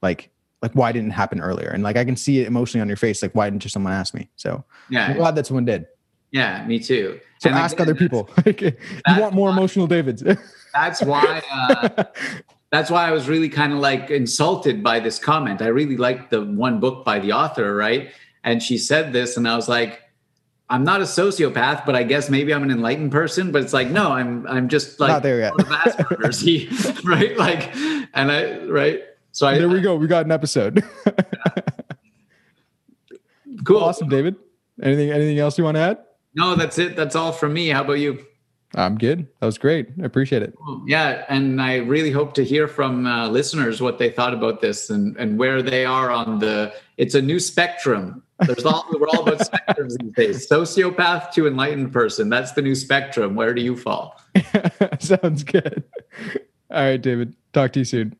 like like why didn't it happen earlier? And like I can see it emotionally on your face. Like why didn't someone ask me? So yeah, I'm glad that someone did. Yeah, me too. So and ask again, other people. you want more why, emotional Davids. that's why. Uh, that's why I was really kind of like insulted by this comment. I really liked the one book by the author, right? And she said this, and I was like, I'm not a sociopath, but I guess maybe I'm an enlightened person. But it's like, no, I'm I'm just like not there yet. Right? Like, and I right. So I, there we go. We got an episode. cool. Awesome, David. Anything anything else you want to add? No, that's it. That's all from me. How about you? I'm good. That was great. I appreciate it. Yeah, and I really hope to hear from uh, listeners what they thought about this and and where they are on the. It's a new spectrum. There's all we're all about spectrums these days. Sociopath to enlightened person. That's the new spectrum. Where do you fall? Sounds good. All right, David. Talk to you soon.